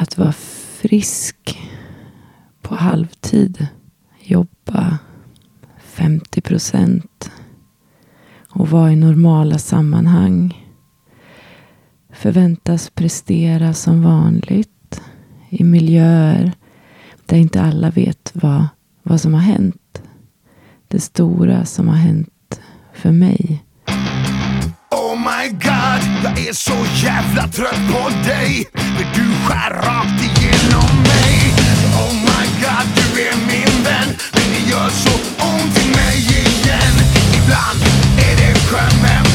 att vara frisk på halvtid. Jobba 50 procent. Och vara i normala sammanhang. Förväntas prestera som vanligt. I miljöer där inte alla vet vad, vad som har hänt. Det stora som har hänt för mig. Oh my god, jag är så jävla trött på dig. För du skär rakt igenom mig? Oh my god, du är min vän. Men det gör så ont i mig igen. Ibland är det skönt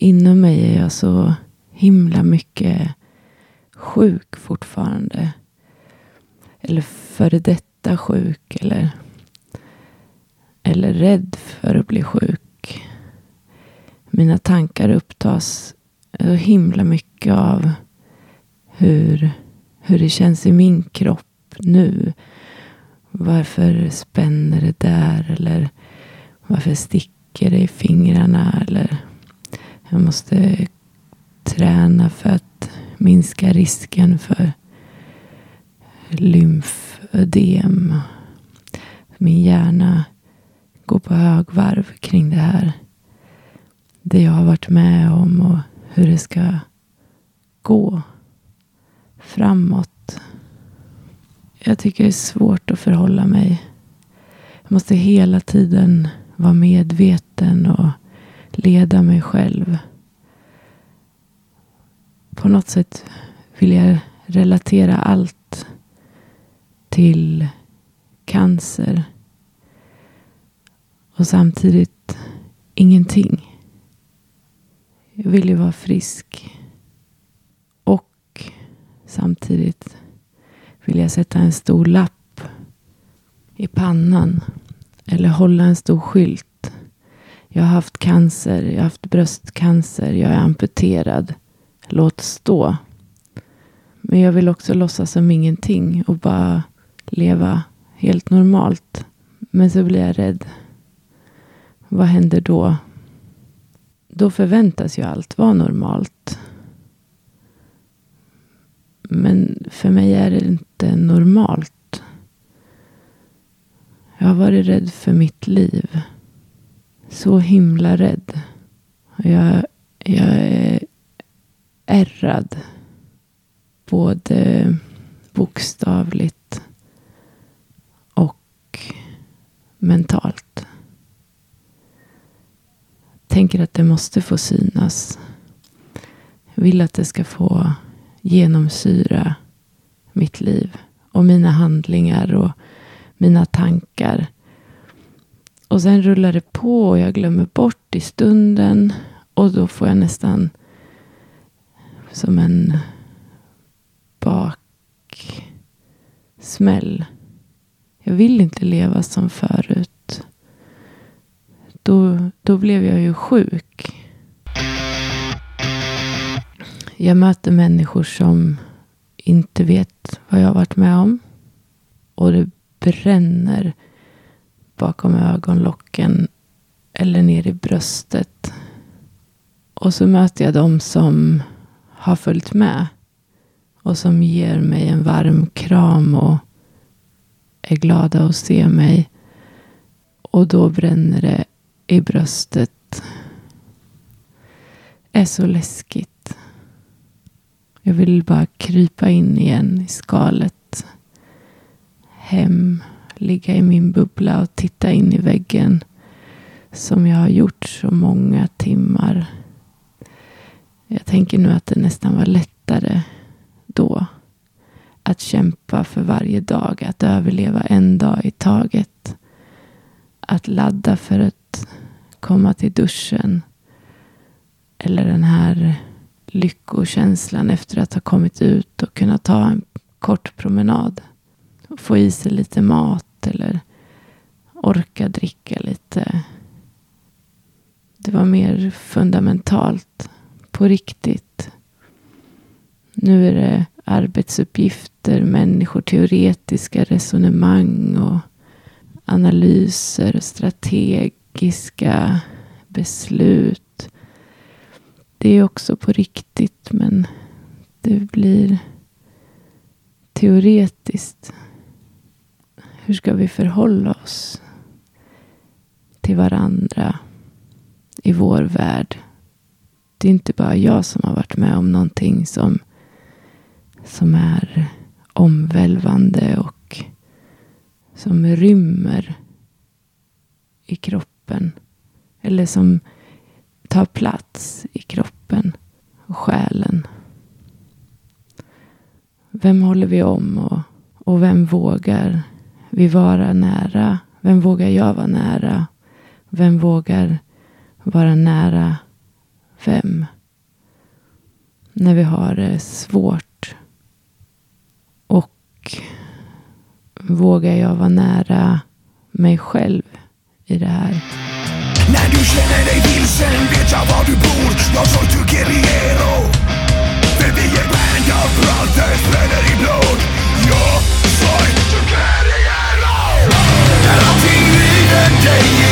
Inom mig är jag så himla mycket sjuk fortfarande. Eller före detta sjuk. Eller, eller rädd för att bli sjuk. Mina tankar upptas så himla mycket av hur, hur det känns i min kropp nu. Varför spänner det där? Eller varför sticker det i fingrarna? Eller jag måste träna för att minska risken för lymfödem. Min hjärna går på högvarv kring det här. Det jag har varit med om och hur det ska gå framåt. Jag tycker det är svårt att förhålla mig. Jag måste hela tiden vara medveten och leda mig själv. På något sätt vill jag relatera allt till cancer. Och samtidigt ingenting. Jag vill ju vara frisk. Och samtidigt vill jag sätta en stor lapp i pannan. Eller hålla en stor skylt. Jag har haft cancer, jag har haft bröstcancer, jag är amputerad. Låt stå. Men jag vill också låtsas som ingenting och bara leva helt normalt. Men så blir jag rädd. Vad händer då? Då förväntas ju allt vara normalt. Men för mig är det inte normalt. Jag har varit rädd för mitt liv. Så himla rädd. Jag, jag är ärrad. Både bokstavligt och mentalt. Tänker att det måste få synas. Jag vill att det ska få genomsyra mitt liv och mina handlingar och mina tankar. Och sen rullar det på och jag glömmer bort i stunden. Och då får jag nästan som en baksmäll. Jag vill inte leva som förut. Då, då blev jag ju sjuk. Jag möter människor som inte vet vad jag har varit med om. Och det bränner bakom ögonlocken eller ner i bröstet. Och så möter jag dem som har följt med. Och som ger mig en varm kram och är glada att se mig. Och då bränner det i bröstet. är så läskigt. Jag vill bara krypa in igen i skalet. Hem, ligga i min bubbla och titta in i väggen. Som jag har gjort så många timmar. Jag tänker nu att det nästan var lättare då. Att kämpa för varje dag. Att överleva en dag i taget. Att ladda för att komma till duschen. Eller den här lyckokänslan efter att ha kommit ut och kunna ta en kort promenad. Och få i sig lite mat eller orka dricka lite. Det var mer fundamentalt, på riktigt. Nu är det arbetsuppgifter, människor, teoretiska resonemang och analyser, och strategiska beslut. Det är också på riktigt men det blir teoretiskt. Hur ska vi förhålla oss till varandra i vår värld? Det är inte bara jag som har varit med om någonting som, som är omvälvande och som rymmer i kroppen. Eller som tar plats i kroppen och själen. Vem håller vi om och, och vem vågar vi vara nära? Vem vågar jag vara nära? Vem vågar vara nära vem? När vi har det svårt. Och vågar jag vara nära mig själv i det här? När du känner dig vilsen vet jag var du bor. Jag soy tu guerrillero. För vi är band av bröder, bröder i blod. day